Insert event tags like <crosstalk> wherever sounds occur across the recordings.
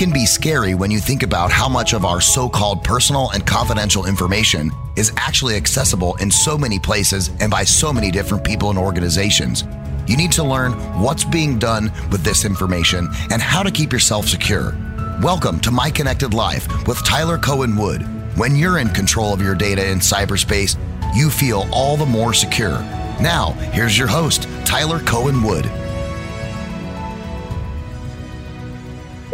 can be scary when you think about how much of our so called personal and confidential information is actually accessible in so many places and by so many different people and organizations. You need to learn what's being done with this information and how to keep yourself secure. Welcome to My Connected Life with Tyler Cohen Wood. When you're in control of your data in cyberspace, you feel all the more secure. Now, here's your host, Tyler Cohen Wood.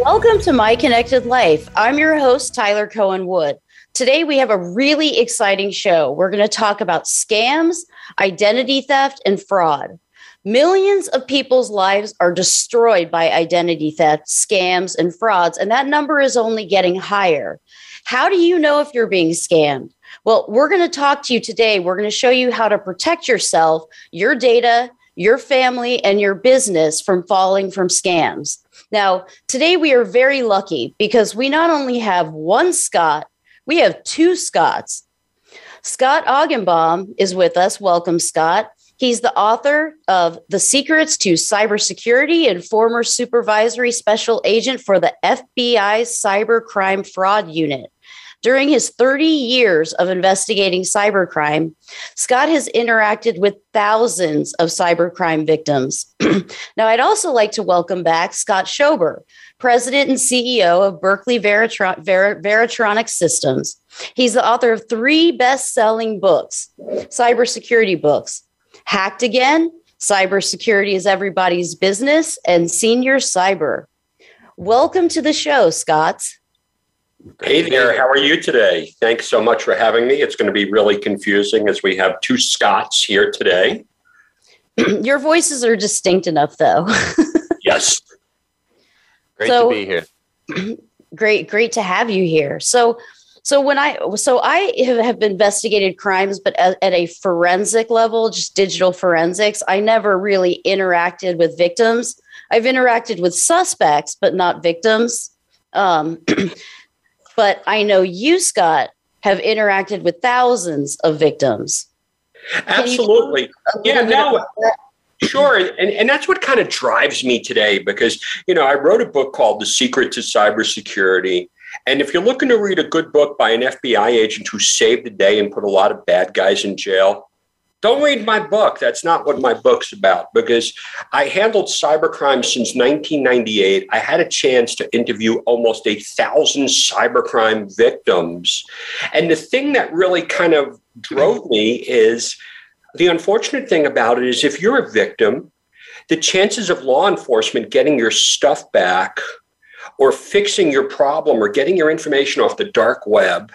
Welcome to My Connected Life. I'm your host, Tyler Cohen Wood. Today, we have a really exciting show. We're going to talk about scams, identity theft, and fraud. Millions of people's lives are destroyed by identity theft, scams, and frauds, and that number is only getting higher. How do you know if you're being scammed? Well, we're going to talk to you today. We're going to show you how to protect yourself, your data, your family, and your business from falling from scams. Now, today we are very lucky because we not only have one Scott, we have two Scotts. Scott Augenbaum is with us. Welcome, Scott. He's the author of The Secrets to Cybersecurity and former supervisory special agent for the FBI's Cybercrime Fraud Unit. During his 30 years of investigating cybercrime, Scott has interacted with thousands of cybercrime victims. <clears throat> now, I'd also like to welcome back Scott Schober, President and CEO of Berkeley Veritron- Ver- Varitronics Systems. He's the author of three best selling books, cybersecurity books Hacked Again, Cybersecurity is Everybody's Business, and Senior Cyber. Welcome to the show, Scott. Hey there, how are you today? Thanks so much for having me. It's going to be really confusing as we have two Scotts here today. <clears throat> Your voices are distinct enough, though. <laughs> yes. Great so, to be here. <clears throat> Great, great to have you here. So, so when I so I have investigated crimes, but at, at, a forensic level, just digital forensics. I never really interacted with victims. I've interacted with suspects, but not victims. Um, <clears throat> but I know you, Scott, have interacted with thousands of victims. Absolutely. Yeah, no. Sure. And, and that's what kind of drives me today because, you know, I wrote a book called The Secret to Cybersecurity. And if you're looking to read a good book by an FBI agent who saved the day and put a lot of bad guys in jail, don't read my book. That's not what my book's about because I handled cybercrime since 1998. I had a chance to interview almost a thousand cybercrime victims. And the thing that really kind of drove me is the unfortunate thing about it is if you're a victim, the chances of law enforcement getting your stuff back or fixing your problem or getting your information off the dark web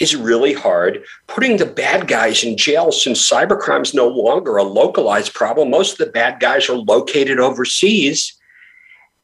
is really hard. Putting the bad guys in jail since cybercrime is no longer a localized problem. Most of the bad guys are located overseas.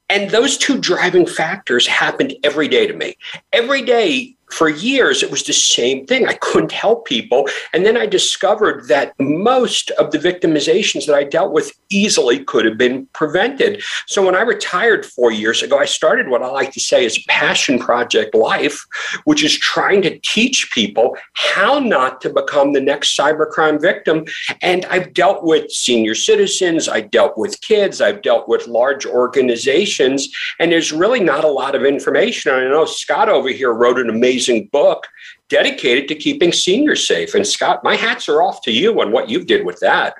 And those two driving factors happened every day to me. Every day, for years, it was the same thing. I couldn't help people. And then I discovered that most of the victimizations that I dealt with easily could have been prevented. So when I retired four years ago, I started what I like to say is passion project life, which is trying to teach people how not to become the next cybercrime victim. And I've dealt with senior citizens, I dealt with kids, I've dealt with large organizations, and there's really not a lot of information. I know Scott over here wrote an amazing amazing book dedicated to keeping seniors safe. And Scott, my hats are off to you on what you did with that.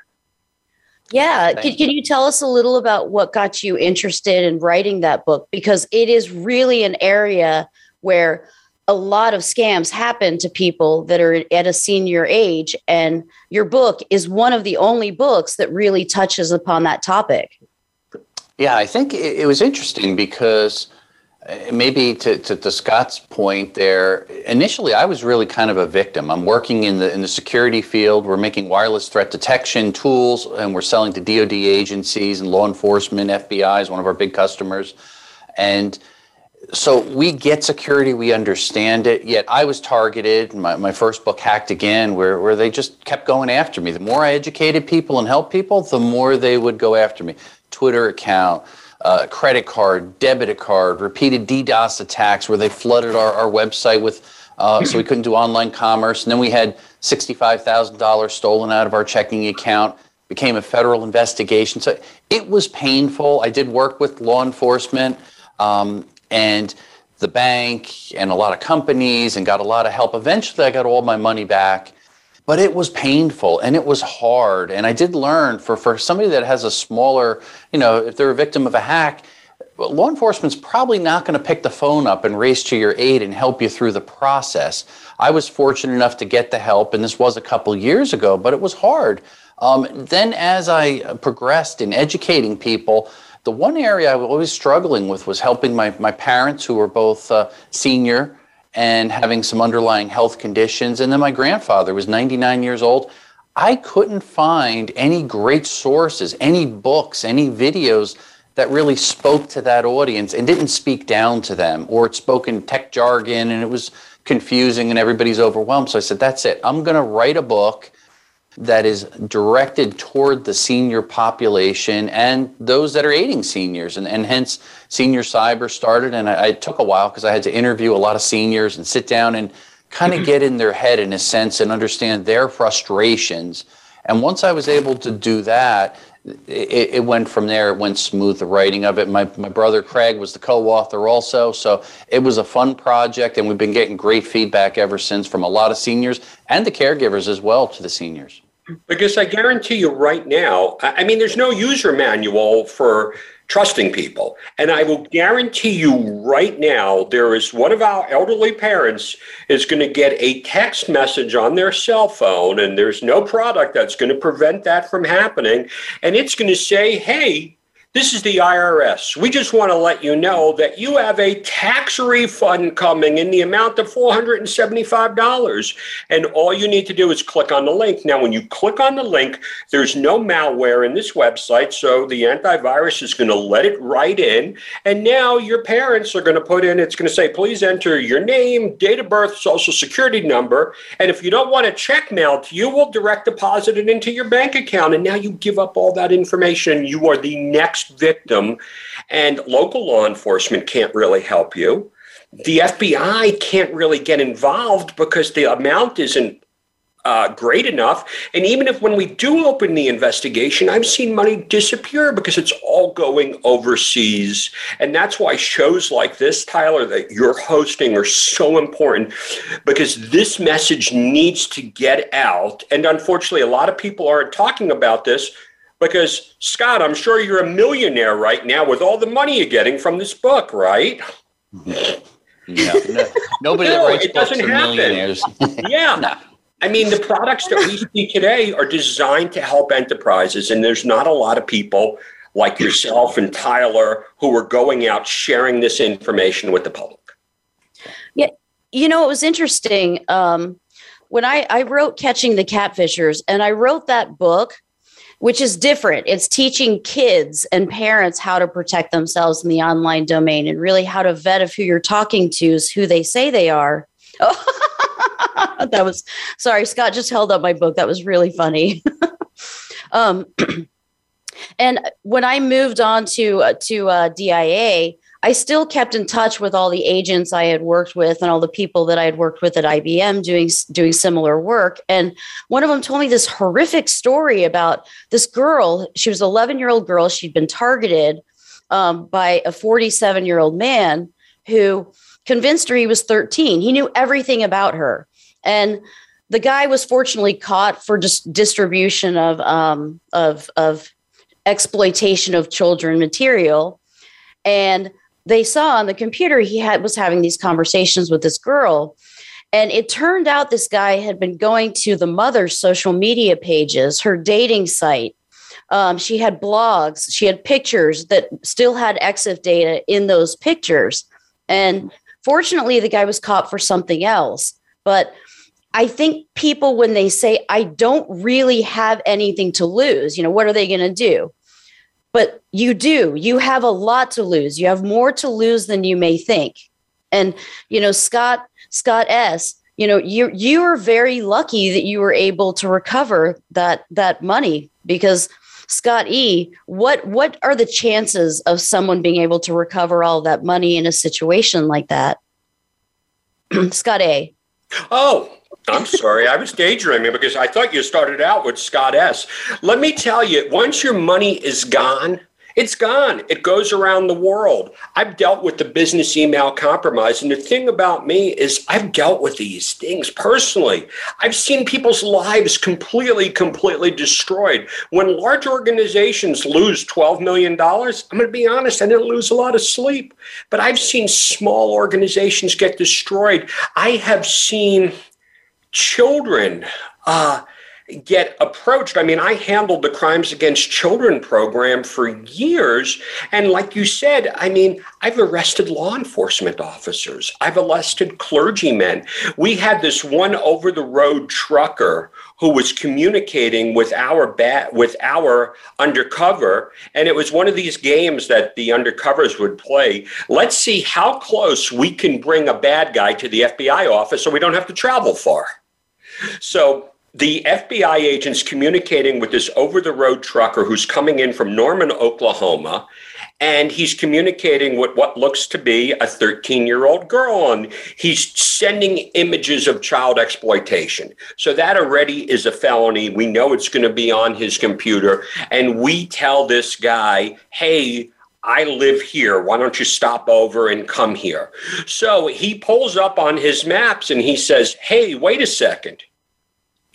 Yeah. Can, can you tell us a little about what got you interested in writing that book? Because it is really an area where a lot of scams happen to people that are at a senior age. And your book is one of the only books that really touches upon that topic. Yeah, I think it was interesting because maybe to, to, to, Scott's point there, initially I was really kind of a victim. I'm working in the in the security field. We're making wireless threat detection tools, and we're selling to DoD agencies and law enforcement. FBI is one of our big customers, and so we get security, we understand it. Yet I was targeted. My, my first book, Hacked Again, where, where they just kept going after me. The more I educated people and helped people, the more they would go after me. Twitter account uh, credit card, debit card, repeated DDoS attacks where they flooded our, our website with, uh, so we couldn't do online commerce. And then we had $65,000 stolen out of our checking account, became a federal investigation. So it was painful. I did work with law enforcement. Um, and the bank and a lot of companies and got a lot of help. Eventually, I got all my money back, but it was painful and it was hard. And I did learn for, for somebody that has a smaller, you know, if they're a victim of a hack, law enforcement's probably not going to pick the phone up and race to your aid and help you through the process. I was fortunate enough to get the help, and this was a couple years ago, but it was hard. Um, then, as I progressed in educating people, the one area I was always struggling with was helping my, my parents, who were both uh, senior and having some underlying health conditions. And then my grandfather was 99 years old. I couldn't find any great sources, any books, any videos that really spoke to that audience and didn't speak down to them, or it spoke in tech jargon and it was confusing and everybody's overwhelmed. So I said, that's it. I'm going to write a book that is directed toward the senior population and those that are aiding seniors. And, and hence, Senior Cyber started. And I, it took a while because I had to interview a lot of seniors and sit down and kind of get in their head in a sense and understand their frustrations. And once I was able to do that, it, it, went from there. It went smooth, the writing of it. My, my brother Craig was the co author also. So it was a fun project, and we've been getting great feedback ever since from a lot of seniors and the caregivers as well to the seniors. Because I guarantee you right now, I mean, there's no user manual for trusting people. And I will guarantee you right now, there is one of our elderly parents is going to get a text message on their cell phone, and there's no product that's going to prevent that from happening. And it's going to say, hey, this is the IRS. We just want to let you know that you have a tax refund coming in the amount of $475. And all you need to do is click on the link. Now, when you click on the link, there's no malware in this website. So the antivirus is going to let it right in. And now your parents are going to put in, it's going to say, please enter your name, date of birth, social security number. And if you don't want a check mail to you, will direct deposit it into your bank account. And now you give up all that information. You are the next victim, and local law enforcement can't really help you. The FBI can't really get involved because the amount isn't uh, great enough. And even if when we do open the investigation, I've seen money disappear because it's all going overseas. And that's why shows like this, Tyler, that you're hosting are so important because this message needs to get out. And unfortunately, a lot of people aren't talking about this because, Scott, I'm sure you're a millionaire right now with all the money you're getting from this book, right? No, no nobody no, writes it doesn't happen. millionaires. <laughs> yeah. No. I mean, the products that we see today are designed to help enterprises, and there's not a lot of people like yourself and Tyler who are going out sharing this information with the public. Yeah, you know, it was interesting. Um, when I, I wrote Catching the Catfishers, and I wrote that book which is different. It's teaching kids and parents how to protect themselves in the online domain and really how to vet if who you're talking to is who they say they are. Oh, <laughs> that was sorry. Scott just held up my book. That was really funny. <laughs> um, <clears throat> and when I moved on to uh, to uh, DIA, I still kept in touch with all the agents I had worked with and all the people that I had worked with at IBM doing doing similar work. And one of them told me this horrific story about this girl. She was an 11 year old girl. She'd been targeted um, by a 47 year old man who convinced her he was 13. He knew everything about her, and the guy was fortunately caught for just distribution of um, of of exploitation of children material and they saw on the computer he had was having these conversations with this girl. And it turned out this guy had been going to the mother's social media pages her dating site. Um, she had blogs she had pictures that still had exif data in those pictures. And fortunately the guy was caught for something else. But I think people, when they say, I don't really have anything to lose, you know, what are they going to do? But you do. You have a lot to lose. You have more to lose than you may think. And you know scott scott s you know you you are very lucky that you were able to recover that that money because scott e what what are the chances of someone being able to recover all that money in a situation like that? <clears throat> Scott a. Oh I'm sorry, I was daydreaming because I thought you started out with Scott S. Let me tell you, once your money is gone, It's gone. It goes around the world. I've dealt with the business email compromise. And the thing about me is, I've dealt with these things personally. I've seen people's lives completely, completely destroyed. When large organizations lose $12 million, I'm going to be honest, I didn't lose a lot of sleep. But I've seen small organizations get destroyed. I have seen children. Uh, get approached. I mean, I handled the Crimes Against Children program for years. And like you said, I mean, I've arrested law enforcement officers, I've arrested clergymen. We had this one over the road trucker who was communicating with our bat with our undercover and it was one of these games that the undercovers would play let's see how close we can bring a bad guy to the FBI office so we don't have to travel far so the FBI agent's communicating with this over the road trucker who's coming in from Norman, Oklahoma, and he's communicating with what looks to be a 13 year old girl. And he's sending images of child exploitation. So that already is a felony. We know it's going to be on his computer. And we tell this guy, hey, I live here. Why don't you stop over and come here? So he pulls up on his maps and he says, Hey, wait a second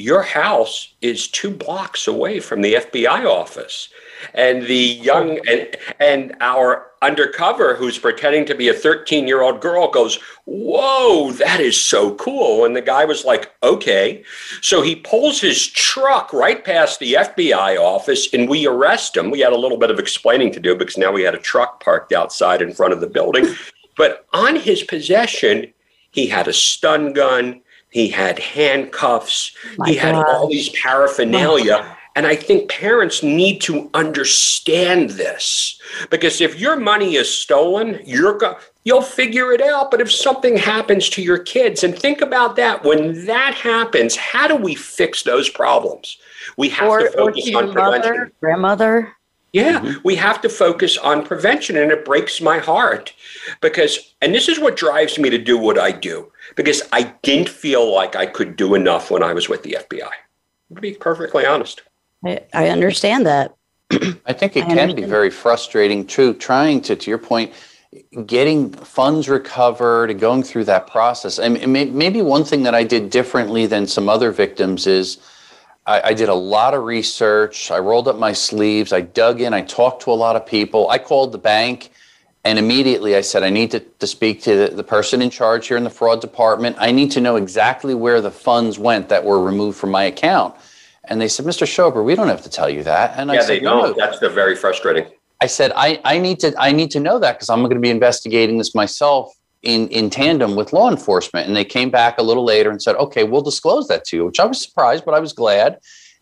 your house is two blocks away from the FBI office. And the young oh. and, and our undercover who's pretending to be a 13 year old girl goes, Whoa, that is so cool. And the guy was like, Okay. So he pulls his truck right past the FBI office and we arrest him. We had a little bit of explaining to do because now we had a truck parked outside in front of the building. <laughs> But on his possession, he had a stun gun he had handcuffs. My he had all these paraphernalia. Oh, And I think parents need to understand this because if your money is stolen, you're go- you'll figure it out. But if something happens to your kids, and think about that, when that happens, how do we fix those problems? We have or, to focus to on prevention. Mother, grandmother. Yeah, mm-hmm. we have to focus on prevention, and it breaks my heart because, and this is what drives me to do what I do because I didn't feel like I could do enough when I was with the FBI. To be perfectly honest, I, I understand that. <clears throat> I think it I can be very frustrating too, trying to, to your point, getting funds recovered and going through that process. And maybe one thing that I did differently than some other victims is I, I, did a lot of research. I rolled up my sleeves. I dug in. I talked to a lot of people. I called the bank and immediately I said, I need to, to speak to the, the, person in charge here in the fraud department. I need to know exactly where the funds went that were removed from my account. And they said, Mr. Schober, we don't have to tell you that. And yeah, I said, they don't. No. That's the very frustrating. I said, I, I need to I need to know that because I'm going to be investigating this myself in, in tandem with law enforcement. And they came back a little later and said, okay, we'll disclose that to you, which I was surprised, but I was glad.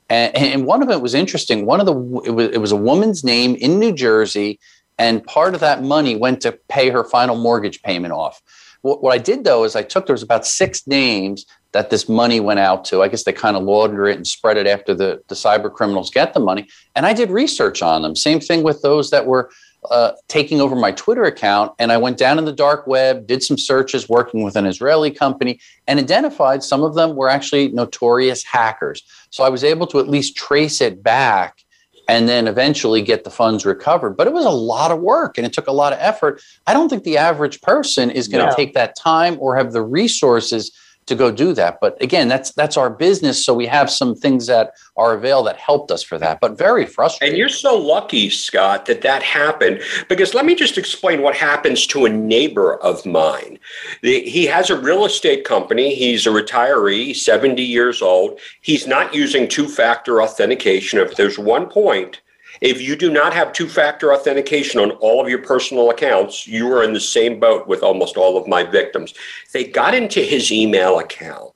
And, and one of it was interesting. One of the it was, it was a woman's name in New Jersey and part of that money went to pay her final mortgage payment off. What, what I did though is I took there was about six names that this money went out to. I guess they kind of launder it and spread it after the, the cyber criminals get the money. And I did research on them. Same thing with those that were uh, taking over my Twitter account. And I went down in the dark web, did some searches working with an Israeli company, and identified some of them were actually notorious hackers. So I was able to at least trace it back and then eventually get the funds recovered. But it was a lot of work and it took a lot of effort. I don't think the average person is going to no. take that time or have the resources to go do that. But again, that's that's our business. So we have some things that are avail that helped us for that, but very frustrating. And you're so lucky, Scott, that that happened. Because let me just explain what happens to a neighbor of mine. The, he has a real estate company. He's a retiree, 70 years old. He's not using two factor authentication. If there's one point if you do not have two factor authentication on all of your personal accounts, you are in the same boat with almost all of my victims. They got into his email account.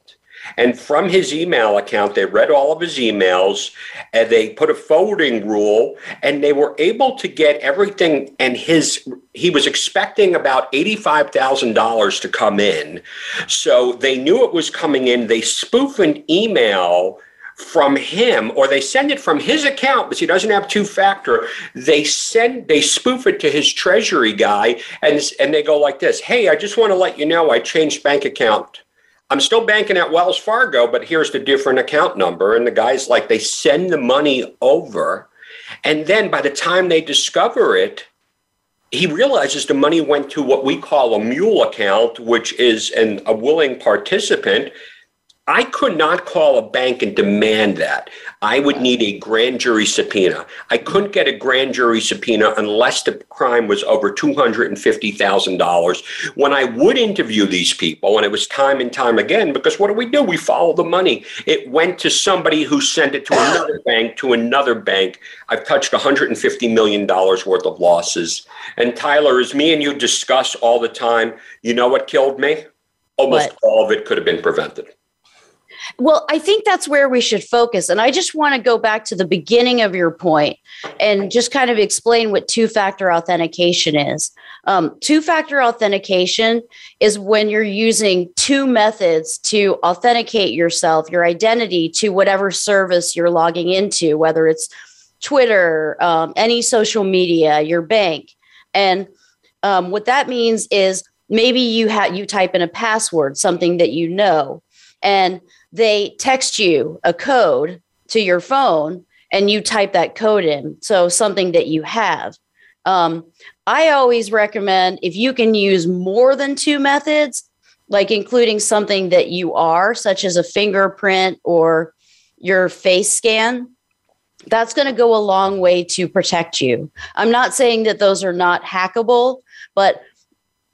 And from his email account, they read all of his emails and they put a forwarding rule and they were able to get everything. And his, he was expecting about $85,000 to come in. So they knew it was coming in. They spoof an email from him or they send it from his account because he doesn't have two factor they send they spoof it to his treasury guy and and they go like this hey i just want to let you know i changed bank account i'm still banking at wells fargo but here's the different account number and the guy's like they send the money over And then by the time they discover it, he realizes the money went to what we call a mule account, which is an, a willing participant. I could not call a bank and demand that. I would need a grand jury subpoena. I couldn't get a grand jury subpoena unless the crime was over $250,000. When I would interview these people, and it was time and time again, because what do we do? We follow the money. It went to somebody who sent it to another <coughs> bank, to another bank. I've touched $150 million worth of losses. And Tyler, as me and you discuss all the time, you know what killed me? Almost what? all of it could have been prevented. Well, I think that's where we should focus. And I just want to go back to the beginning of your point and just kind of explain what two factor authentication is. Um, two factor authentication is when you're using two methods to authenticate yourself, your identity to whatever service you're logging into, whether it's Twitter, um, any social media, your bank. And um, what that means is maybe you have you type in a password, something that you know, and they text you a code to your phone and you type that code in. So something that you have. Um, I always recommend if you can use more than two methods, like including something that you are, such as a fingerprint or your face scan, that's going to go a long way to protect you. I'm not saying that those are not hackable, but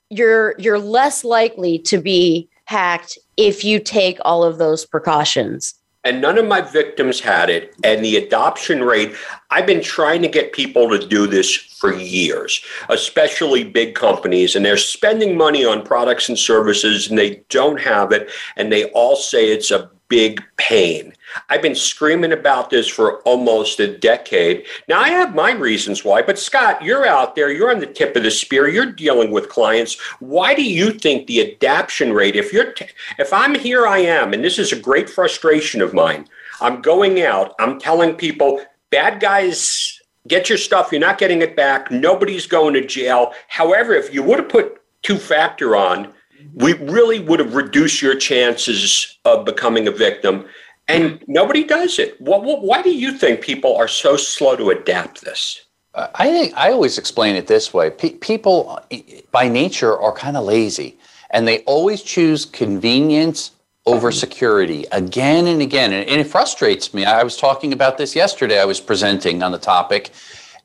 you're you're less likely to be hacked if you take all of those precautions. And none of my victims had it. And the adoption rate, I've been trying to get people to do this for years, especially big companies. And they're spending money on products and services and they don't have it. And they all say it's a big pain. I've been screaming about this for almost a decade. Now, I have my reasons why, but Scott, you're out there, you're on the tip of the spear, you're dealing with clients. Why do you think the adoption rate, if you're, t- if I'm here, I am, and this is a great frustration of mine, I'm going out, I'm telling people, bad guys, get your stuff, you're not getting it back, nobody's going to jail. However, if you would have put two factor on, we really would have reduced your chances of becoming a victim. And nobody does it. why do you think people are so slow to adapt this? Uh, I think I always explain it this way: P- people, by nature, are kind of lazy, and they always choose convenience over security again and again. And, and it frustrates me. I was talking about this yesterday. I was presenting on the topic,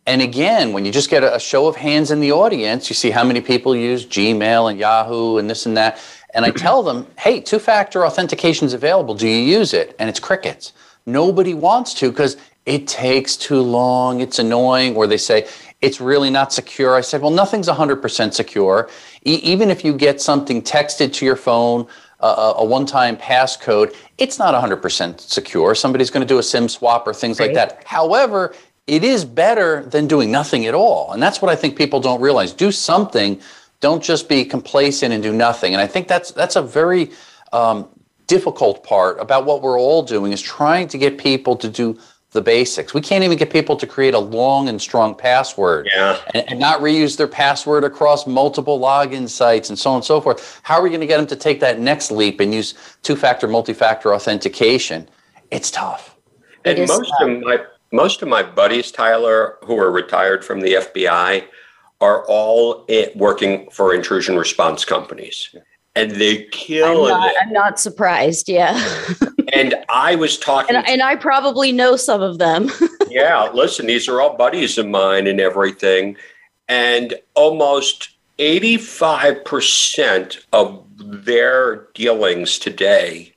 and again, when you just get a, show of hands in the audience, you see how many people use Gmail and Yahoo and this and that. And I tell them, hey, two factor authentication is available. Do you use it? And it's crickets. Nobody wants to because it takes too long. It's annoying. Or they say, it's really not secure. I said, well, nothing's 100% secure. E- even if you get something texted to your phone, uh, a one time passcode, it's not 100% secure. Somebody's going to do a SIM swap or things right. like that. However, it is better than doing nothing at all. And that's what I think people don't realize. Do something. Don't just be complacent and do nothing. And I think that's that's a very um, difficult part about what we're all doing is trying to get people to do the basics. We can't even get people to create a long and strong password yeah. and, and, not reuse their password across multiple login sites and so on and so forth. How are we going to get them to take that next leap and use two factor, multi factor authentication? It's tough. And most tough. of my most of my buddies, Tyler, who are retired from the FBI, are all it working for intrusion response companies. And they kill I'm not, I'm not surprised. Yeah. <laughs> and I was talking. And, and I probably know some of them. <laughs> yeah. Listen, these are all buddies of mine and everything. And almost 85% of their dealings today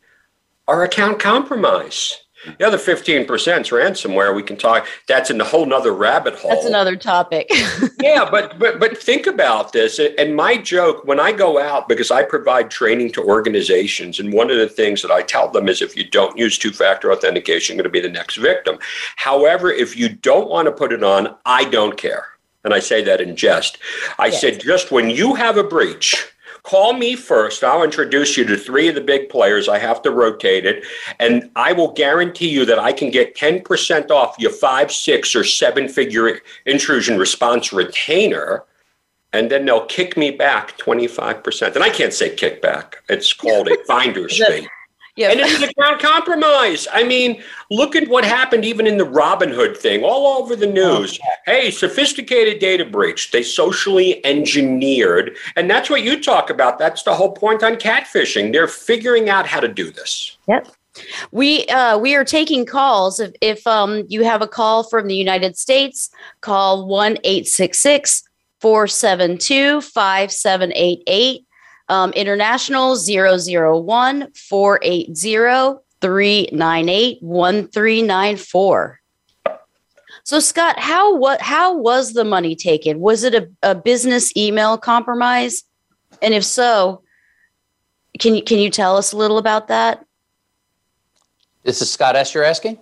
are account compromise. The other 15% is ransomware. We can talk. That's in a whole nother rabbit hole. That's another topic. <laughs> yeah, but but but think about this. And my joke when I go out because I provide training to organizations, and one of the things that I tell them is if you don't use two-factor authentication, you're going to be the next victim. However, if you don't want to put it on, I don't care. And I say that in jest. I yes. said just when you have a breach Call me first. I'll introduce you to three of the big players. I have to rotate it. And I will guarantee you that I can get 10% off your five, six, or seven figure intrusion response retainer. And then they'll kick me back 25%. And I can't say kickback, it's called a <laughs> finder's fee. Yep. And it's an account compromise. I mean, look at what happened even in the Robinhood thing, all over the news. Oh, hey, sophisticated data breach. They socially engineered. And that's what you talk about. That's the whole point on catfishing. They're figuring out how to do this. Yep. We uh, we are taking calls. If, if um, you have a call from the United States, call 1 866 472 5788. Um, international 001 480 398 1394. So Scott, how what how was the money taken? Was it a, a business email compromise? And if so, can you can you tell us a little about that? This is Scott S. You're asking?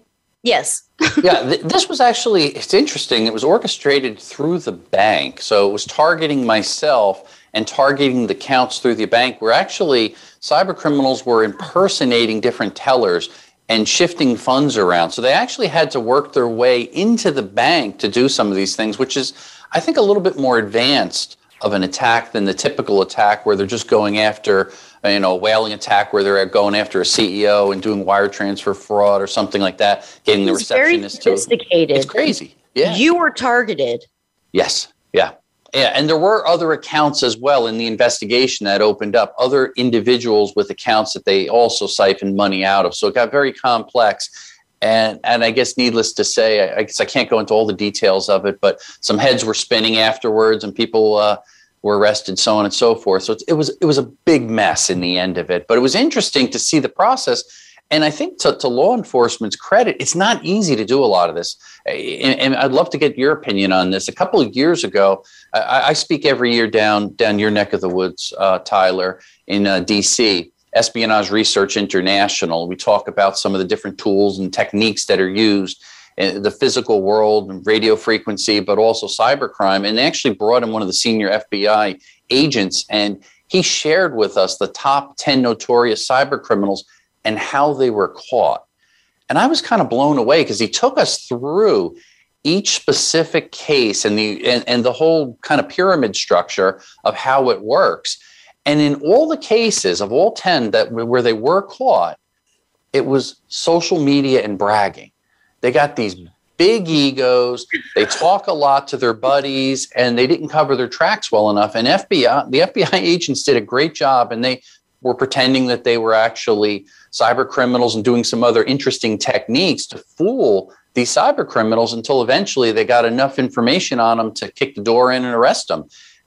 Yes. <laughs> yeah, th- this was actually it's interesting. It was orchestrated through the bank, so it was targeting myself and targeting the accounts through the bank. Where actually cyber criminals were impersonating different tellers and shifting funds around. So they actually had to work their way into the bank to do some of these things, which is, I think, a little bit more advanced of an attack than the typical attack where they're just going after you know, a whaling attack where they're going after a CEO and doing wire transfer fraud or something like that, getting it's the receptionist very sophisticated. to. It's crazy. Yeah. You were targeted. Yes. Yeah. Yeah, and there were other accounts as well in the investigation that opened up, other individuals with accounts that they also siphoned money out of. So it got very complex. And, and I guess needless to say, I, guess I can't go into all the details of it, but some heads were spinning afterwards, and people uh, were arrested, so on and so forth. So it was it was a big mess in the end of it. But it was interesting to see the process. And I think to, to law enforcement's credit, it's not easy to do a lot of this. And, and I'd love to get your opinion on this. A couple of years ago, I, I speak every year down down your neck of the woods, uh, Tyler, in uh, D.C. Espionage Research International. We talk about some of the different tools and techniques that are used the physical world, and radio frequency, but also cybercrime. And they actually brought in one of the senior FBI agents, and he shared with us the top 10 notorious cyber criminals and how they were caught. And I was kind of blown away because he took us through each specific case and the and, and the whole kind of pyramid structure of how it works. And in all the cases of all 10 that where they were caught, it was social media and bragging. They got these big egos. They talk a lot to their buddies, and they didn't cover their tracks well enough. And FBI, the FBI agents did a great job, and they were pretending that they were actually cyber criminals and doing some other interesting techniques to fool these cyber criminals until eventually they got enough information on them to kick the door in and arrest them.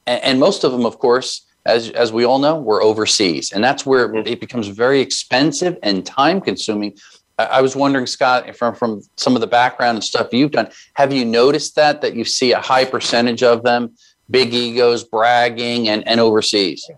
And, and most of them, of course, as, as we all know, were overseas. And that's where it becomes very expensive and time consuming I was wondering, Scott, from from some of the background and stuff you've done, have you noticed that that you see a high percentage of them, big egos, bragging, and and overseas?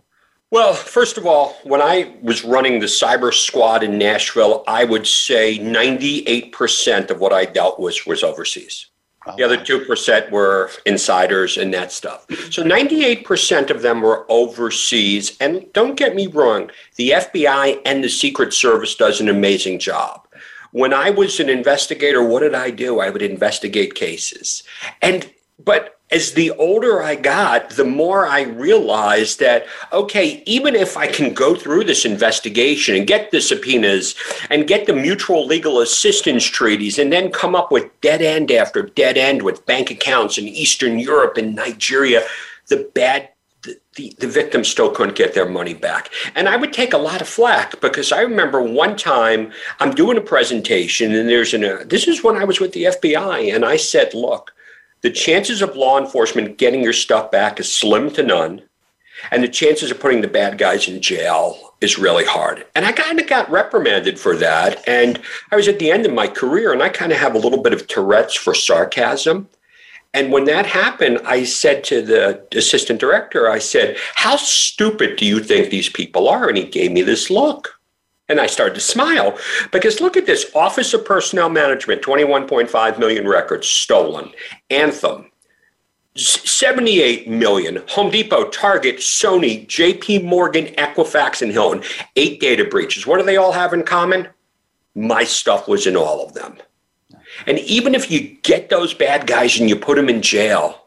Well, first of all, when I was running the cyber squad in Nashville, I would say 98% of what I dealt with was overseas. Oh, the other 2% were insiders and that stuff. So 98% of them were overseas. And don't get me wrong, the FBI and the Secret Service does an amazing job. When I was an investigator, what did I do? I would investigate cases. And, but as the older I got, the more I realized that, okay, even if I can go through this investigation and get the subpoenas and get the mutual legal assistance treaties and then come up with dead end after dead end with bank accounts in Eastern Europe and Nigeria, the bad the, the victims still couldn't get their money back. And I would take a lot of flack because I remember one time I'm doing a presentation and there's an, uh, this is when I was with the FBI. And I said, look, the chances of law enforcement getting your stuff back is slim to none. And the chances of putting the bad guys in jail is really hard. And I kind of got reprimanded for that. And I was at the end of my career and I kind of have a little bit of Tourette's for sarcasm. And when that happened, I said to the assistant director, I said, How stupid do you think these people are? And he gave me this look. And I started to smile because look at this Office of Personnel Management, 21.5 million records stolen. Anthem, 78 million. Home Depot, Target, Sony, JP Morgan, Equifax, and Hilton. Eight data breaches. What do they all have in common? My stuff was in all of them. And even if you get those bad guys and you put them in jail,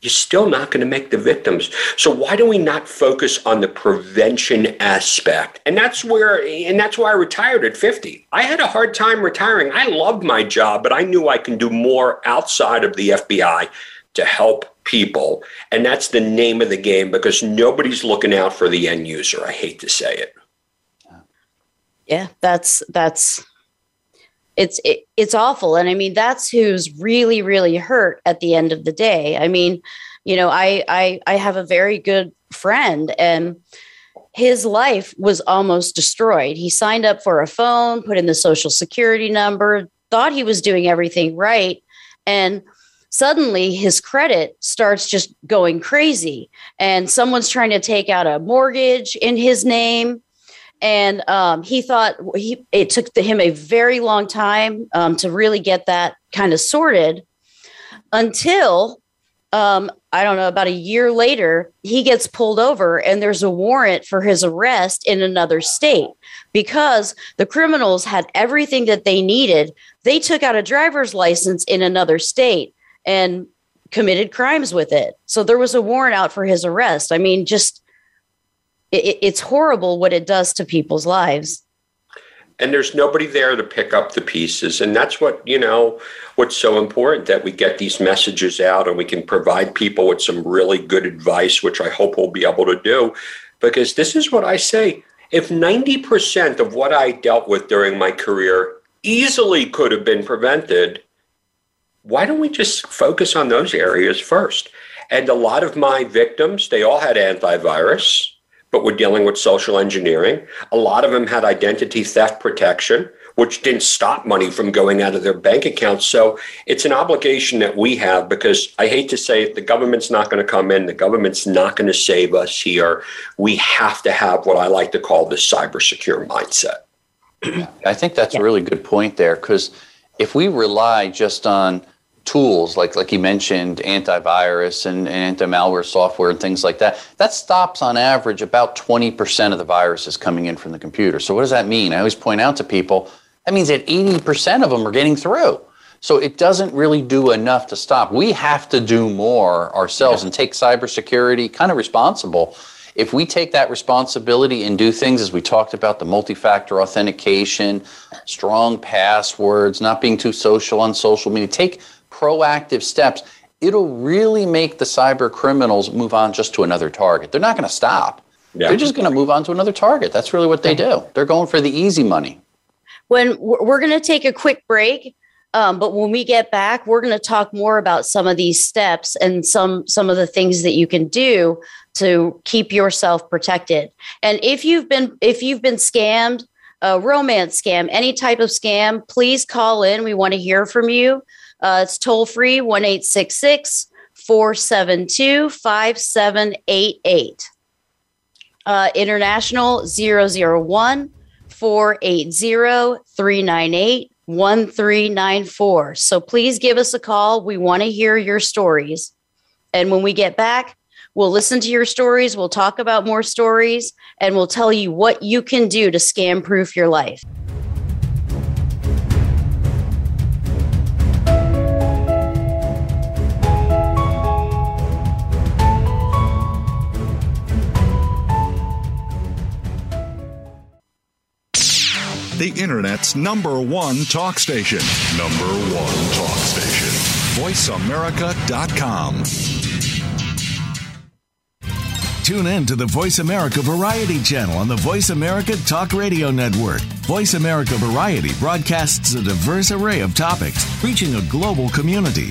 you're still not going to make the victims. So why do we not focus on the prevention aspect? And that's where and that's why I retired at 50. I had a hard time retiring. I loved my job, but I knew I can do more outside of the FBI to help people. And that's the name of the game because nobody's looking out for the end user. I hate to say it. Yeah, that's that's it's it, it's awful. And i mean that's who's really really hurt at the end of the day. I mean you know i i i have a very good friend and his life was almost destroyed. He signed up for a phone put in the social security number thought he was doing everything right. And suddenly his credit starts just going crazy. And someone's trying to take out a mortgage in his name and um, he thought he it took him a very long time um, to really get that kind of sorted until um, I don't know about a year later he gets pulled over and there's a warrant for his arrest in another state because the criminals had everything that they needed. They took out a driver's license in another state and committed crimes with it. So there was a warrant out for his arrest. I mean, just it, it's horrible what it does to people's lives. And there's nobody there to pick up the pieces. And that's what you know what's so important that we get these messages out and we can provide people with some really good advice which i hope we'll be able to do. Because this is what i say if 90% of what i dealt with during my career easily could have been prevented why don't we just focus on those areas first? And a lot of my victims they all had antivirus but were dealing with social engineering. A lot of them had identity theft protection, which didn't stop money from going out of their bank accounts. So it's an obligation that we have because I hate to say it, the government's not going to come in, the government's not going to save us here. We have to have what I like to call the cyber secure mindset. I think that's yeah. a really good point there because if we rely just on tools like like you mentioned antivirus and, and anti-malware software and things like that that stops on average about 20% of the viruses coming in from the computer. So what does that mean? I always point out to people that means that 80% of them are getting through. So it doesn't really do enough to stop. We have to do more ourselves yeah. and take cybersecurity kind of responsible. If we take that responsibility and do things as we talked about the multi-factor authentication strong passwords not being too social on social media take proactive steps, it'll really make the cyber criminals move on just to another target. They're not going to stop. Yeah. They're just going to move on to another target. That's really what they do. They're going for the easy money. When we're going to take a quick break, um, but when we get back, we're going to talk more about some of these steps and some some of the things that you can do to keep yourself protected. And if you've been if you've been scammed, a romance scam, any type of scam, please call in. We want to hear from you. Uh, it's toll free 1 472 5788. Uh, international 001 480 398 1394. So please give us a call. We want to hear your stories. And when we get back, we'll listen to your stories, we'll talk about more stories, and we'll tell you what you can do to scam proof your life. The Internet's number one talk station. Number one talk station. VoiceAmerica.com. Tune in to the Voice America Variety channel on the Voice America Talk Radio Network. Voice America Variety broadcasts a diverse array of topics, reaching a global community.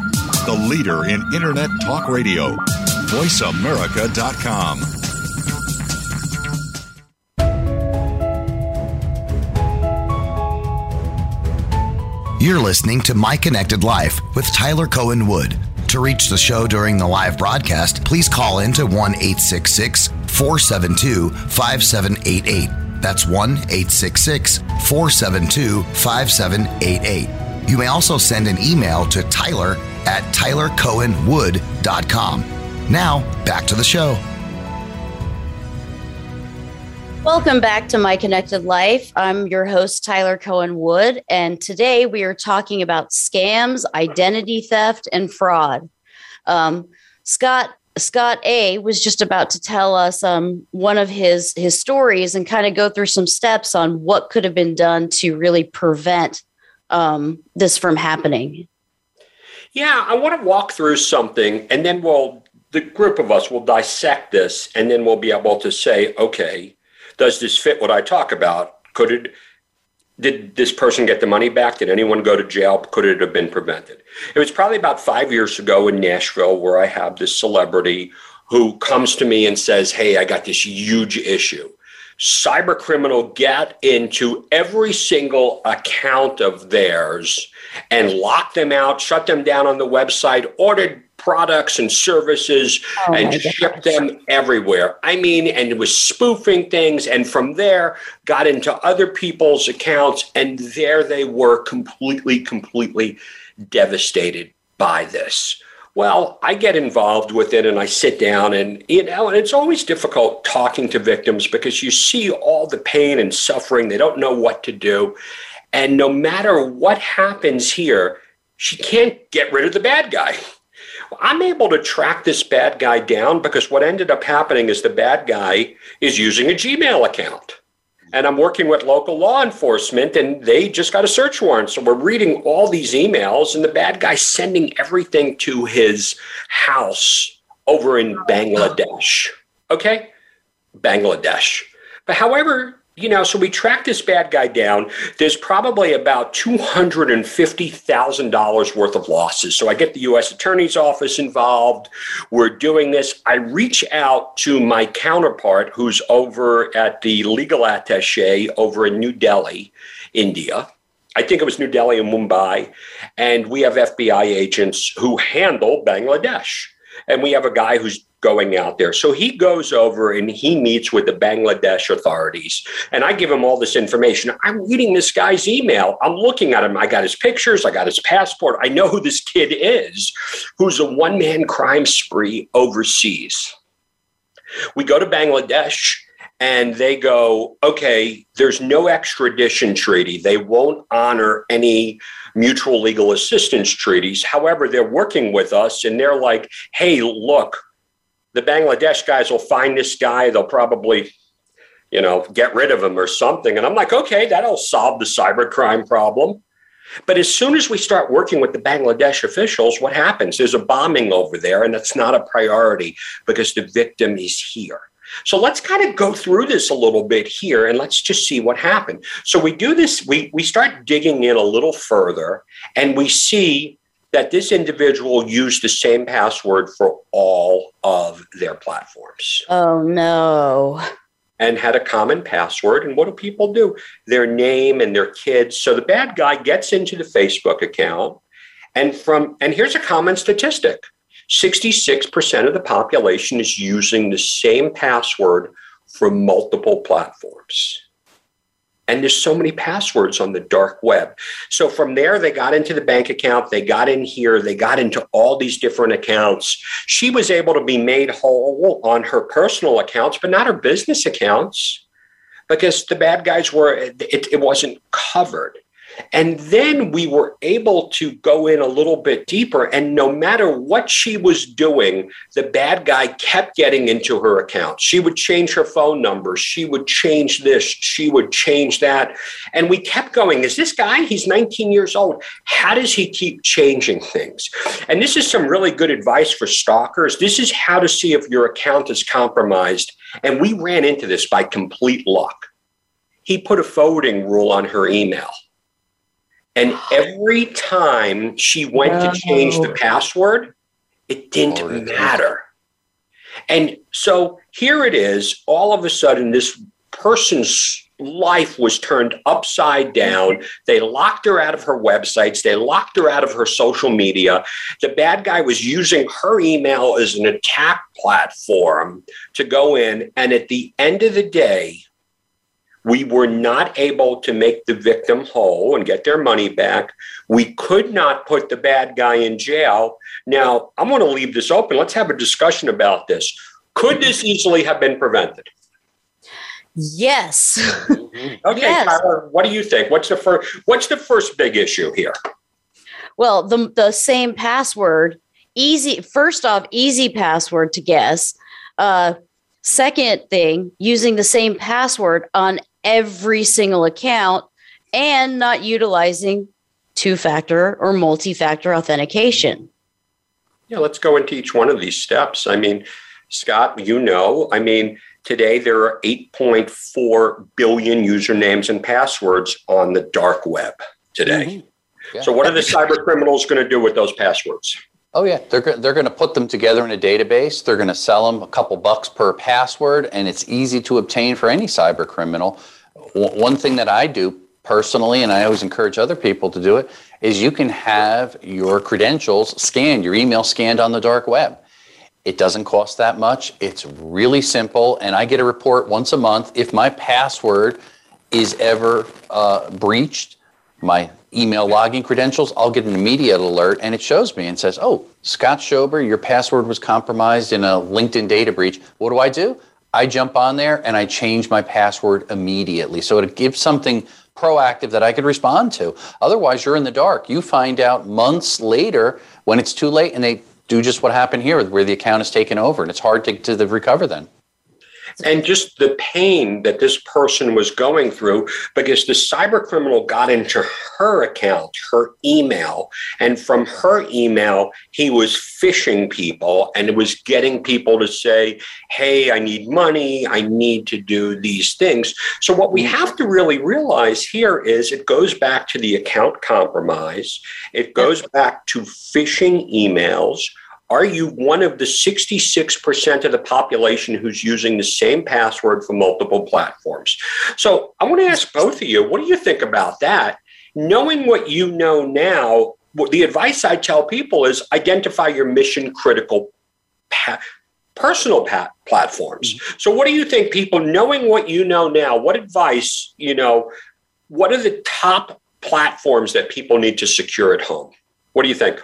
the leader in Internet Talk Radio, VoiceAmerica.com. You're listening to My Connected Life with Tyler Cohen Wood. To reach the show during the live broadcast, please call in to 1 866 472 5788. That's 1 866 472 5788. You may also send an email to Tyler at tylercohenwood.com. Now, back to the show. Welcome back to My Connected Life. I'm your host, Tyler Cohen Wood, and today we are talking about scams, identity theft, and fraud. Um, Scott Scott A was just about to tell us um, one of his his stories and kind of go through some steps on what could have been done to really prevent um, this from happening. Yeah, I want to walk through something, and then we'll the group of us will dissect this, and then we'll be able to say, okay does this fit what I talk about? Could it did this person get the money back? Did anyone go to jail? Could it have been prevented? It was probably about five years ago in Nashville where I have this celebrity who comes to me and says, Hey, I got this huge issue. Cyber criminal get into every single account of theirs and locked them out, shut them down on the website, ordered products and services oh and shipped them everywhere. I mean, and it was spoofing things. And from there, got into other people's accounts. And there they were completely, completely devastated by this. Well, I get involved with it and I sit down and you know, and it's always difficult talking to victims because you see all the pain and suffering. They don't know what to do. And no matter what happens here, she can't get rid of the bad guy. I'm able to track this bad guy down because what ended up happening is the bad guy is using a Gmail account. And I'm working with local law enforcement, and they just got a search warrant. So we're reading all these emails, and the bad guy's sending everything to his house over in Bangladesh. Okay? Bangladesh. But however, you know, so we track this bad guy down. There's probably about $250,000 worth of losses. So I get the U.S. Attorney's Office involved. We're doing this. I reach out to my counterpart who's over at the legal attache over in New Delhi, India. I think it was New Delhi and Mumbai. And we have FBI agents who handle Bangladesh. And we have a guy who's going out there. So he goes over and he meets with the Bangladesh authorities. And I give him all this information. I'm reading this guy's email. I'm looking at him. I got his pictures, I got his passport. I know who this kid is, who's a one man crime spree overseas. We go to Bangladesh and they go, okay, there's no extradition treaty. They won't honor any mutual legal assistance treaties. However, they're working with us and they're like, hey, look, the Bangladesh guys will find this guy. They'll probably, you know, get rid of him or something. And I'm like, okay, that'll solve the cybercrime problem. But as soon as we start working with the Bangladesh officials, what happens? There's a bombing over there, and it's not a priority because the victim is here. So let's kind of go through this a little bit here and let's just see what happened. So we do this, we, we start digging in a little further, and we see that this individual used the same password for all of their platforms. Oh, no. And had a common password. And what do people do? Their name and their kids. So the bad guy gets into the Facebook account. And from and here's a common statistic 66% of the population is using the same password for multiple platforms. And there's so many passwords on the dark web. So from there, they got into the bank account, they got in here, they got into all these different accounts. She was able to be made whole on her personal accounts, but not her business accounts because the bad guys were, it, it wasn't covered. And then we were able to go in a little bit deeper. And no matter what she was doing, the bad guy kept getting into her account. She would change her phone number. She would change this. She would change that. And we kept going. Is this guy? He's 19 years old. How does he keep changing things? And this is some really good advice for stalkers. This is how to see if your account is compromised. And we ran into this by complete luck. He put a forwarding rule on her email. And every time she went to change the password, it didn't oh, matter. And so here it is, all of a sudden, this person's life was turned upside down. They locked her out of her websites, they locked her out of her social media. The bad guy was using her email as an attack platform to go in. And at the end of the day, we were not able to make the victim whole and get their money back. We could not put the bad guy in jail. Now, I'm going to leave this open. Let's have a discussion about this. Could this easily have been prevented? Yes. Mm-hmm. Okay, yes. Tyler, what do you think? What's the first what's the first big issue here? Well, the the same password, easy first off, easy password to guess. Uh second thing, using the same password on every single account and not utilizing two factor or multi factor authentication. Yeah, let's go into each one of these steps. I mean, Scott, you know, I mean, today there are 8.4 billion usernames and passwords on the dark web today. Mm-hmm. Yeah. So, what are the cyber criminals going to do with those passwords? Oh yeah, they're they're going to put them together in a database. They're going to sell them a couple bucks per password, and it's easy to obtain for any cyber criminal. One thing that I do personally, and I always encourage other people to do it, is you can have your credentials scanned, your email scanned on the dark web. It doesn't cost that much. It's really simple, and I get a report once a month if my password is ever uh, breached. My email login credentials, I'll get an immediate alert and it shows me and says, Oh, Scott Schober, your password was compromised in a LinkedIn data breach. What do I do? I jump on there and I change my password immediately. So it gives something proactive that I could respond to. Otherwise, you're in the dark. You find out months later when it's too late and they do just what happened here where the account is taken over and it's hard to, to recover then and just the pain that this person was going through because the cyber criminal got into her account, her email, and from her email, he was phishing people and it was getting people to say, Hey, I need money, I need to do these things. So, what we have to really realize here is it goes back to the account compromise, it goes back to phishing emails are you one of the 66% of the population who's using the same password for multiple platforms? So I want to ask both of you, what do you think about that? Knowing what you know now, the advice I tell people is identify your mission critical pa- personal platforms. So what do you think people knowing what you know now, what advice, you know, what are the top platforms that people need to secure at home? What do you think?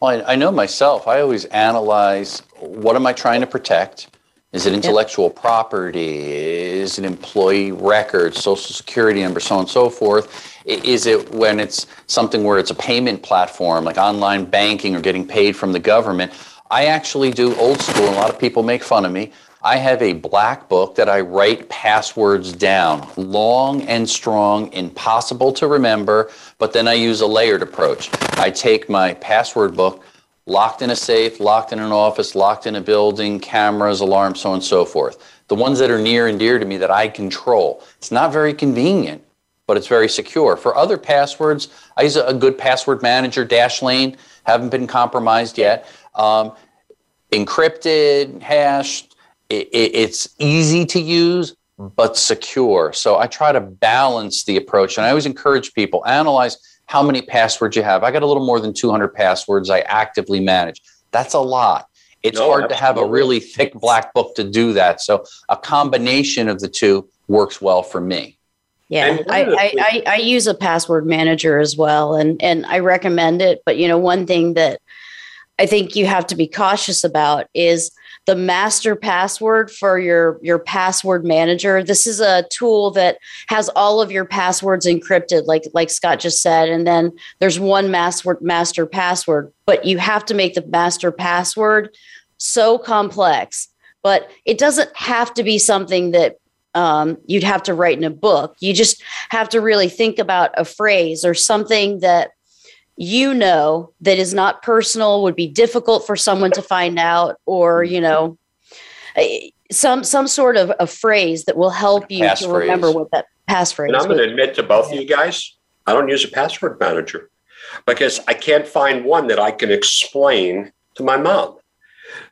Well, I, I know myself. I always analyze what am I trying to protect? Is it intellectual yep. property? Is it employee records, social security number, so on and so forth? Is it when it's something where it's a payment platform like online banking or getting paid from the government? I actually do old school. A lot of people make fun of me. I have a black book that I write passwords down, long and strong, impossible to remember, but then I use a layered approach. I take my password book, locked in a safe, locked in an office, locked in a building, cameras, alarms, so on and so forth. The ones that are near and dear to me that I control. It's not very convenient, but it's very secure. For other passwords, I use a good password manager, Dashlane, haven't been compromised yet. Um, encrypted, hashed, it, it's easy to use but secure. So I try to balance the approach, and I always encourage people analyze how many passwords you have. I got a little more than 200 passwords I actively manage. That's a lot. It's no, hard absolutely. to have a really thick black book to do that. So a combination of the two works well for me. Yeah, I, I, I, I use a password manager as well, and and I recommend it. But you know, one thing that I think you have to be cautious about is the master password for your your password manager. This is a tool that has all of your passwords encrypted, like like Scott just said, and then there's one master master password. But you have to make the master password so complex. But it doesn't have to be something that um, you'd have to write in a book. You just have to really think about a phrase or something that you know that is not personal would be difficult for someone to find out or mm-hmm. you know some some sort of a phrase that will help you to remember what that passphrase is. And I'm going to admit to both of you guys, I don't use a password manager because I can't find one that I can explain to my mom.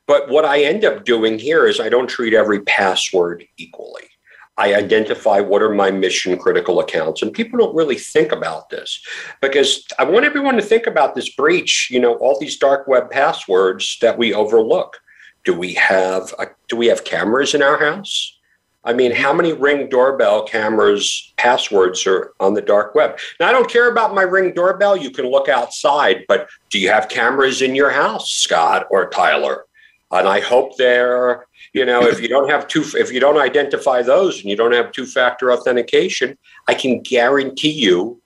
But what I end up doing here is I don't treat every password equally. I identify what are my mission critical accounts. And people don't really think about this because I want everyone to think about this breach, you know, all these dark web passwords that we overlook. Do we have a, do we have cameras in our house? I mean, how many ring doorbell cameras passwords are on the dark web? Now, I don't care about my ring doorbell. You can look outside, but do you have cameras in your house, Scott or Tyler? And I hope they're, you know, if you don't have two, if you don't identify those and you don't have two factor authentication, I can guarantee you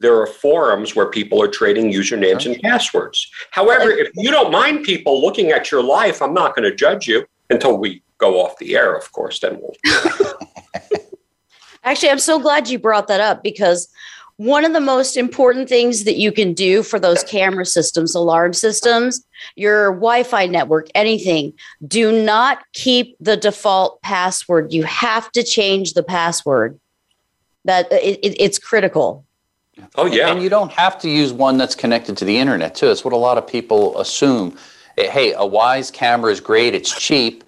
there are forums where people are trading usernames and passwords. However, if you don't mind people looking at your life, I'm not going to judge you until we go off the air, of course, then we'll. <laughs> <laughs> Actually, I'm so glad you brought that up because one of the most important things that you can do for those camera systems, alarm systems, your Wi Fi network, anything, do not keep the default password. You have to change the password. That it, it- it's critical. Oh, yeah. And you don't have to use one that's connected to the internet, too. It's what a lot of people assume. Hey, a Wyze camera is great, it's cheap.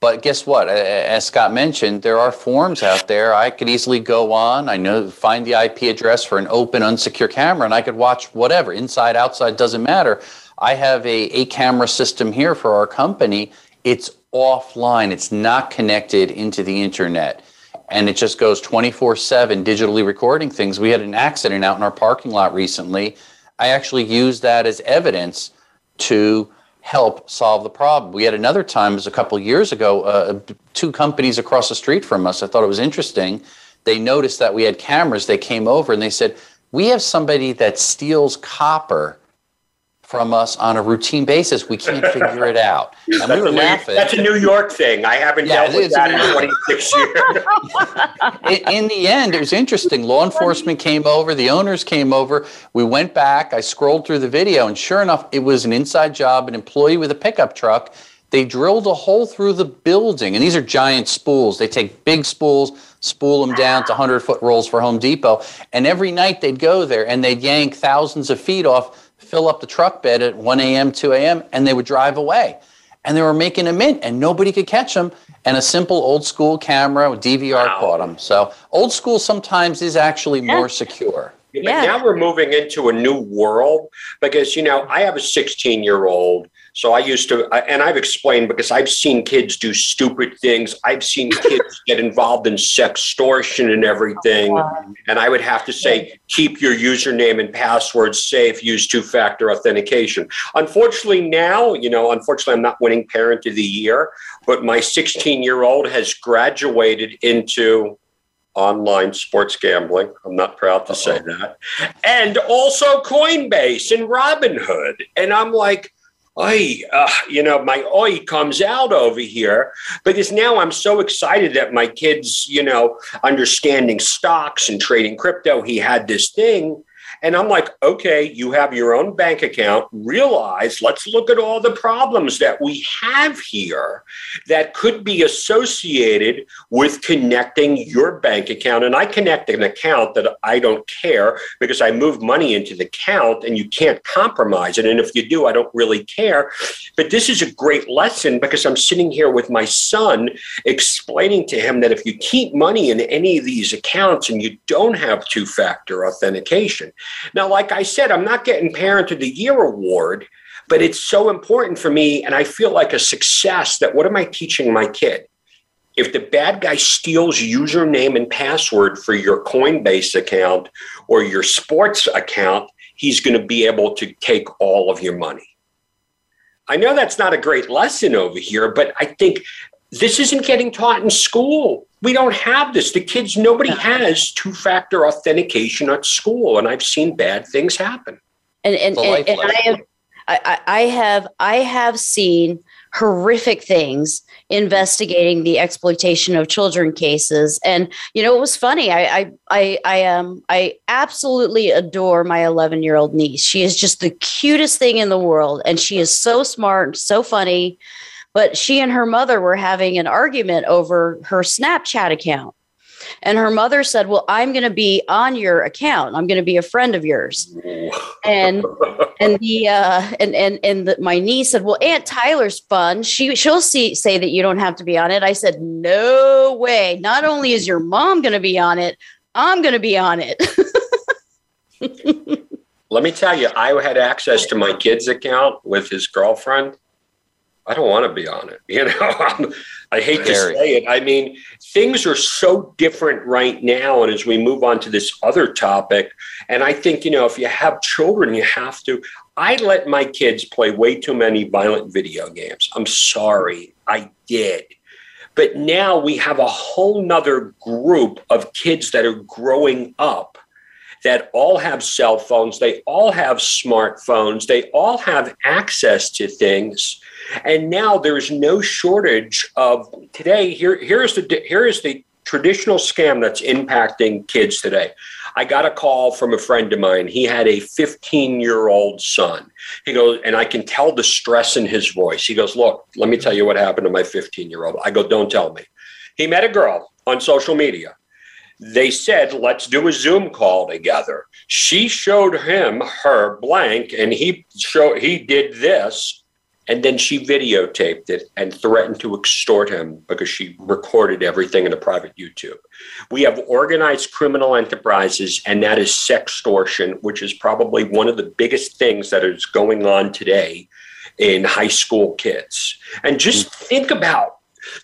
But guess what? As Scott mentioned, there are forums out there. I could easily go on. I know, find the IP address for an open, unsecure camera, and I could watch whatever, inside, outside, doesn't matter. I have a, a camera system here for our company. It's offline, it's not connected into the internet and it just goes 24 7 digitally recording things. We had an accident out in our parking lot recently. I actually used that as evidence to help solve the problem. We had another time, it was a couple years ago, uh, two companies across the street from us. I thought it was interesting. They noticed that we had cameras. They came over and they said, We have somebody that steals copper from us on a routine basis. We can't figure it out. <laughs> And we That's were a, New, laughing. that's a New York thing. I haven't Yeah, dealt with that in 26 years. <laughs> in, in the end, it was interesting. Law enforcement came over, the owners came over. We went back. I scrolled through the video, and sure enough, it was an inside job, an employee with a pickup truck. They drilled a hole through the building, and these are giant spools. They take big spools, spool them down to 100 foot rolls for Home Depot, and every night they'd go there and they'd yank thousands of feet off, fill up the truck bed at 1 a.m., 2 a.m., and they would drive away and they were making a mint and nobody could catch them and a simple old school camera with dvr Wow. caught them so old school sometimes is actually more secure But Yeah. now we're moving into a new world because, you know, I have a 16 year old. So I used to, and I've explained because I've seen kids do stupid things. I've seen <laughs> kids get involved in sextortion and everything. Oh, and I would have to say, keep your username and password safe, use two factor authentication. Unfortunately, now, you know, unfortunately, I'm not winning parent of the year, but my 16 year old has graduated into online sports gambling. I'm not proud to say that. And also Coinbase and Robinhood. And I'm like, Oi, uh, you know, my oi comes out over here because now I'm so excited that my kid's, you know, understanding stocks and trading crypto. He had this thing. And I'm like, okay, you have your own bank account. Realize, let's look at all the problems that we have here that could be associated with connecting your bank account. And I connect an account that I don't care because I move money into the account and you can't compromise it. And if you do, I don't really care. But this is a great lesson because I'm sitting here with my son explaining to him that if you keep money in any of these accounts and you don't have two factor authentication, now, like I said, I'm not getting Parent of the Year award, but it's so important for me. And I feel like a success that what am I teaching my kid? If the bad guy steals username and password for your Coinbase account or your sports account, he's going to be able to take all of your money. I know that's not a great lesson over here, but I think this isn't getting taught in school. We don't have this. The kids, nobody has two factor authentication at school. And I've seen bad things happen. And, and, and, and I have, I, I have, I have seen horrific things investigating the exploitation of children cases. And you know, it was funny. I I I, I um I absolutely adore my 11 year old niece. She is just the cutest thing in the world, and she is so smart, so funny. But she and her mother were having an argument over her Snapchat account. And her mother said, "Well, I'm going to be on your account. I'm going to be a friend of yours." and and the uh, and and and the, my niece said, "Well, Aunt Tyler's fun. She she'll see say that you don't have to be on it." I said, "No way. Not only is your mom going to be on it, I'm going to be on it." <laughs> Let me tell you, I had access to my kid's account with his girlfriend. I don't want to be on it. <laughs> You know, I hate to say it. I mean, things are so different right now. And as we move on to this other topic, and I think, you know, if you have children, you have to. I let my kids play way too many violent video games. I'm sorry, I did. But now we have a whole nother group of kids that are growing up that all have cell phones, they all have smartphones, they all have access to things and now there's no shortage of today. Here, here's the here is the traditional scam that's impacting kids today. I got a call from a friend of mine. He had a 15 year old son. He goes, and I can tell the stress in his voice. He goes, Look, let me tell you what happened to my 15 year old. I go, Don't tell me. He met a girl on social media. They said, Let's do a Zoom call together. She showed him her blank, and he showed he did this and then she videotaped it and threatened to extort him because she recorded everything in a private YouTube. We have organized criminal enterprises, and that is sextortion, which is probably one of the biggest things that is going on today in high school kids. And just mm. think about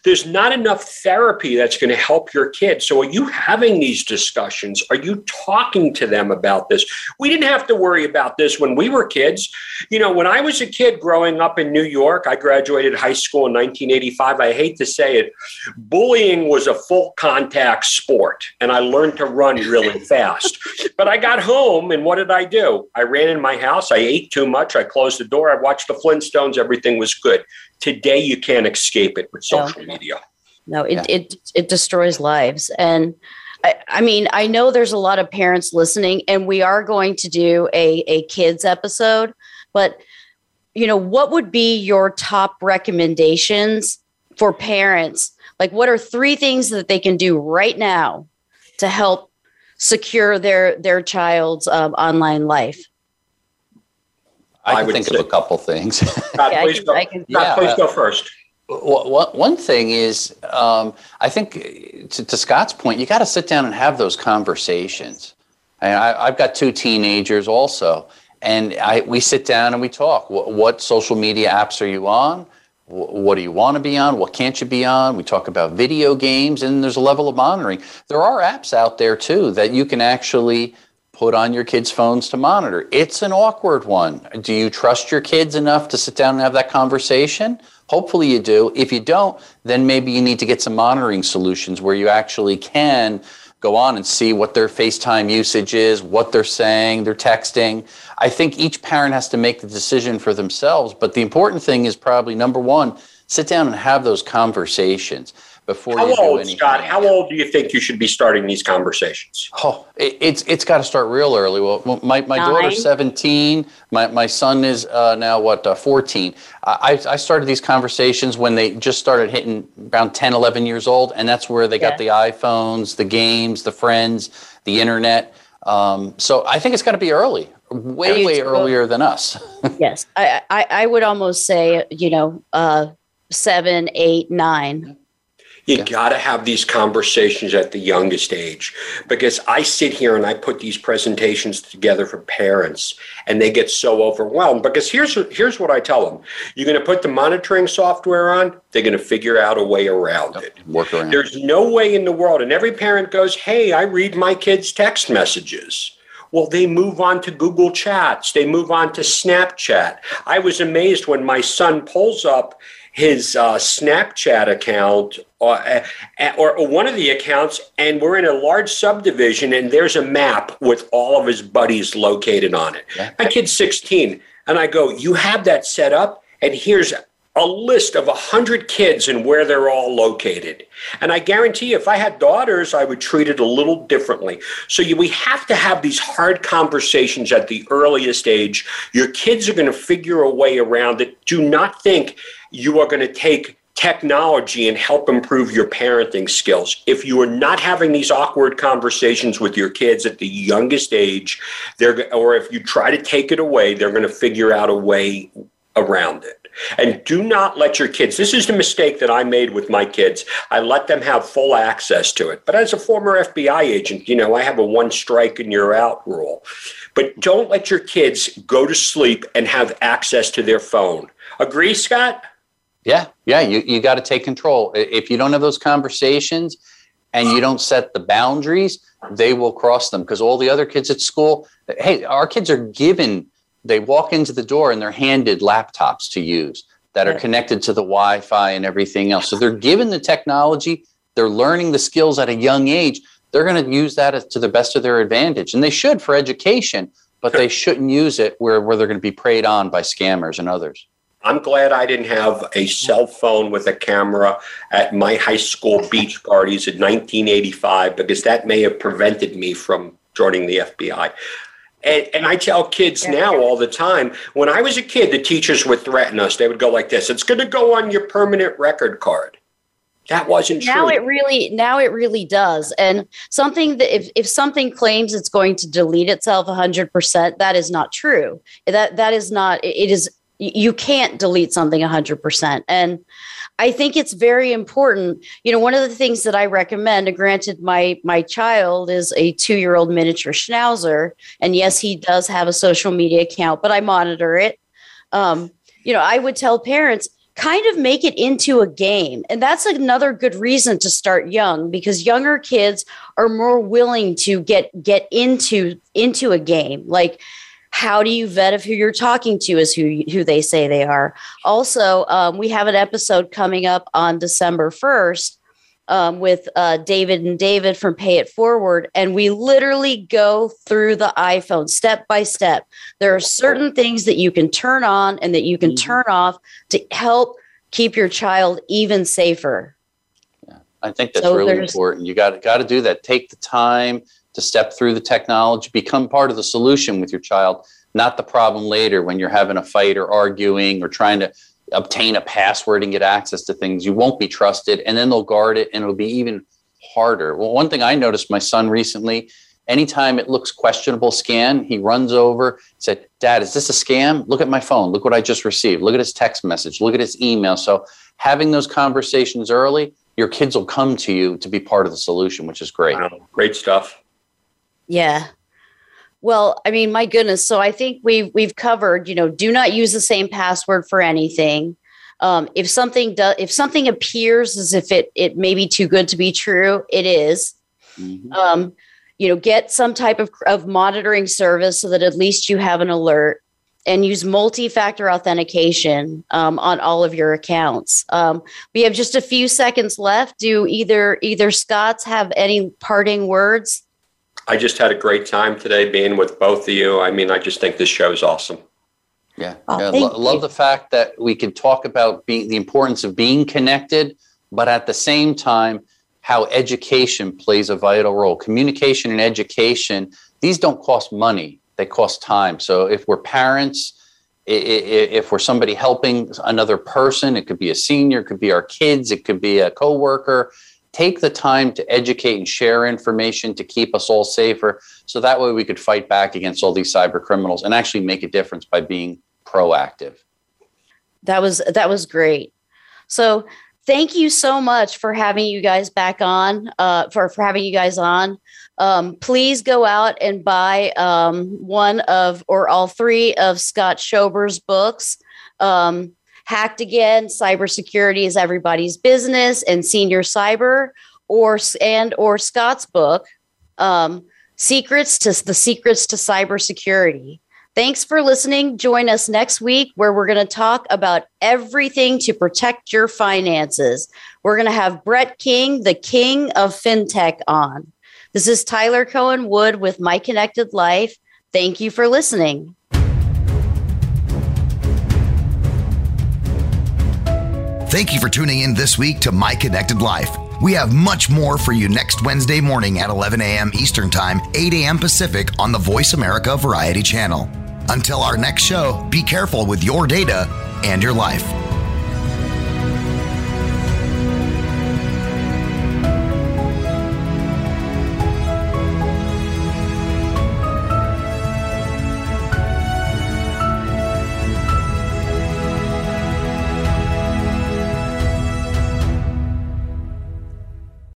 there's not enough therapy that's going to help your kids. So, are you having these discussions? Are you talking to them about this? We didn't have to worry about this when we were kids. You know, when I was a kid growing up in New York, I graduated high school in 1985. I hate to say it, bullying was a full contact sport, and I learned to run really <laughs> fast. but I got home, and what did I do? I ran in my house. I ate too much. I closed the door. I watched the Flintstones. Everything was good. Today, you can't escape it with social no. media. No, it, yeah. it it destroys lives, and I, I mean, I know there's a lot of parents listening, and we are going to do a a kids episode, but you know, what would be your top recommendations for parents? Like, what are three things that they can do right now to help secure their their child's um, online life? I, I can think say. of a couple things. God, <laughs> yeah, please, can, go, can, yeah, please go first. Well, one thing is, um, I think to, to, Scott's point, you got to sit down and have those conversations. And I, have got two teenagers also, and I, we sit down and we talk. What, what social media apps are you on? What do you want to be on? What can't you be on? We talk about video games, and there's a level of monitoring. There are apps out there too that you can actually put on your kids' phones to monitor. It's an awkward one. Do you trust your kids enough to sit down and have that conversation? Hopefully you do. If you don't, then maybe you need to get some monitoring solutions where you actually can go on and see what their FaceTime usage is, what they're saying, they're texting. I think each parent has to make the decision for themselves, but the important thing is probably number one, sit down and have those conversations before how you old, anything. Scott, how old do you think you should be starting these conversations? Oh, it, it's it's got to start real early. Well, my, my daughter's 17. My, my son is uh, now, what, uh, 14. I, I started these conversations when they just started hitting around 10, 11 years old. And that's where they got the iPhones, the games, the friends, the internet. Um, so I think it's got to be early, way, way earlier than us. <laughs> yes. I, I, I, would almost say, you know, uh, seven, eight, nine. You yeah. got to have these conversations at the youngest age because I sit here and I put these presentations together for parents and they get so overwhelmed because here's here's what I tell them. You're going to put the monitoring software on, they're going to figure out a way around it. Work around. There's no way in the world and every parent goes, "Hey, I read my kids' text messages." Well, they move on to Google Chats, they move on to Snapchat. I was amazed when my son pulls up his uh, Snapchat account or, uh, or, or, one of the accounts, and we're in a large subdivision, and there's a map with all of his buddies located on it. Yeah. My kid's 16, and I go, You have that set up? And here's a list of 100 kids and where they're all located. And I guarantee you, if I had daughters, I would treat it a little differently. So you, we have to have these hard conversations at the earliest age. Your kids are going to figure a way around it. Do not think you are going to take technology and help improve your parenting skills. If you are not having these awkward conversations with your kids at the youngest age, they're or if you try to take it away, they're going to figure out a way around it. And do not let your kids, this is the mistake that I made with my kids. I let them have full access to it. But as a former FBI agent, you know, I have a one strike and you're out rule. But don't let your kids go to sleep and have access to their phone. Agree, Scott? Yeah, yeah, you, you got to take control. If you don't have those conversations and you don't set the boundaries, they will cross them because all the other kids at school, hey, our kids are given they walk into the door and they're handed laptops to use that are connected to the Wi-Fi and everything else. So they're given the technology, they're learning the skills at a young age. They're going to use that to the best of their advantage, and they should for education. But they shouldn't use it where, where they're going to be preyed on by scammers and others. I'm glad I didn't have a cell phone with a camera at my high school beach parties in 1985 because that may have prevented me from joining the FBI. And, and, I tell kids now all the time when I was a kid, the teachers would threaten us. They would go like this it's going to go on your permanent record card. That wasn't now true. it really now it really does. And something that if, if something claims it's going to delete itself 100%, that is not true. That that is not it is you can't delete something 100%. And I think it's very important. You know, one of the things that I recommend, granted, my my child is a two year old miniature schnauzer, and yes, he does have a social media account, but I monitor it. Um, you know, I would tell parents kind of make it into a game, and that's another good reason to start young because younger kids are more willing to get get into into a game, like how do you vet if who you're talking to is who who they say they are. Also um, we have an episode coming up on december 1st um, with uh, david and david from pay it forward and we literally go through the iphone step by step. There are certain things that you can turn on and that you can mm-hmm. turn off to help keep your child even safer. Yeah, i think that's so really important. You got got to do that. Take the time to step through the technology, become part of the solution with your child, not the problem later when you're having a fight or arguing or trying to obtain a password and get access to things. You won't be trusted, and then they'll guard it, and it'll be even harder. Well, one thing I noticed my son recently, anytime it looks questionable scan, he runs over, said, Dad, is this a scam? Look at my phone. Look what I just received. Look at his text message. Look at his email. So having those conversations early, your kids will come to you to be part of the solution, which is great. Wow. Great stuff. Yeah. Well, I mean, my goodness. So I think we've we've covered. You know, do not use the same password for anything. Um, if something does, if something appears as if it it may be too good to be true, it is. Mm-hmm. Um, you know, get some type of of monitoring service so that at least you have an alert, and use multi-factor authentication um, on all of your accounts. Um, we have just a few seconds left. Do either either Scott's have any parting words? I just had a great time today being with both of you. I mean, I just think this show is awesome. Yeah, oh, yeah. Lo- love the fact that we can talk about being the importance of being connected, but at the same time, how education plays a vital role. Communication and education; these don't cost money; they cost time. So if we're parents, if we're somebody helping another person, it could be a senior, it could be our kids, it could be a coworker take the time to educate and share information to keep us all safer so that way we could fight back against all these cyber criminals and actually make a difference by being proactive. That was that was great. So thank you so much for having you guys back on uh, for, for having you guys on. Um, please go out and buy um, one of or all three of scott schober's books. Um, Hacked Again, Cybersecurity is Everybody's Business, and Senior Cyber, or and or Scott's book, um, Secrets to the secrets to cybersecurity. Thanks for listening. Join us next week where we're going to talk about everything to protect your finances. We're going to have Brett King, the king of fintech, on. This is Tyler Cohen Wood with My Connected Life. Thank you for listening. Thank you for tuning in this week to My Connected Life. We have much more for you next Wednesday morning at 11 a.m. Eastern Time, 8 a.m. Pacific on the Voice America Variety Channel. Until our next show, be careful with your data and your life.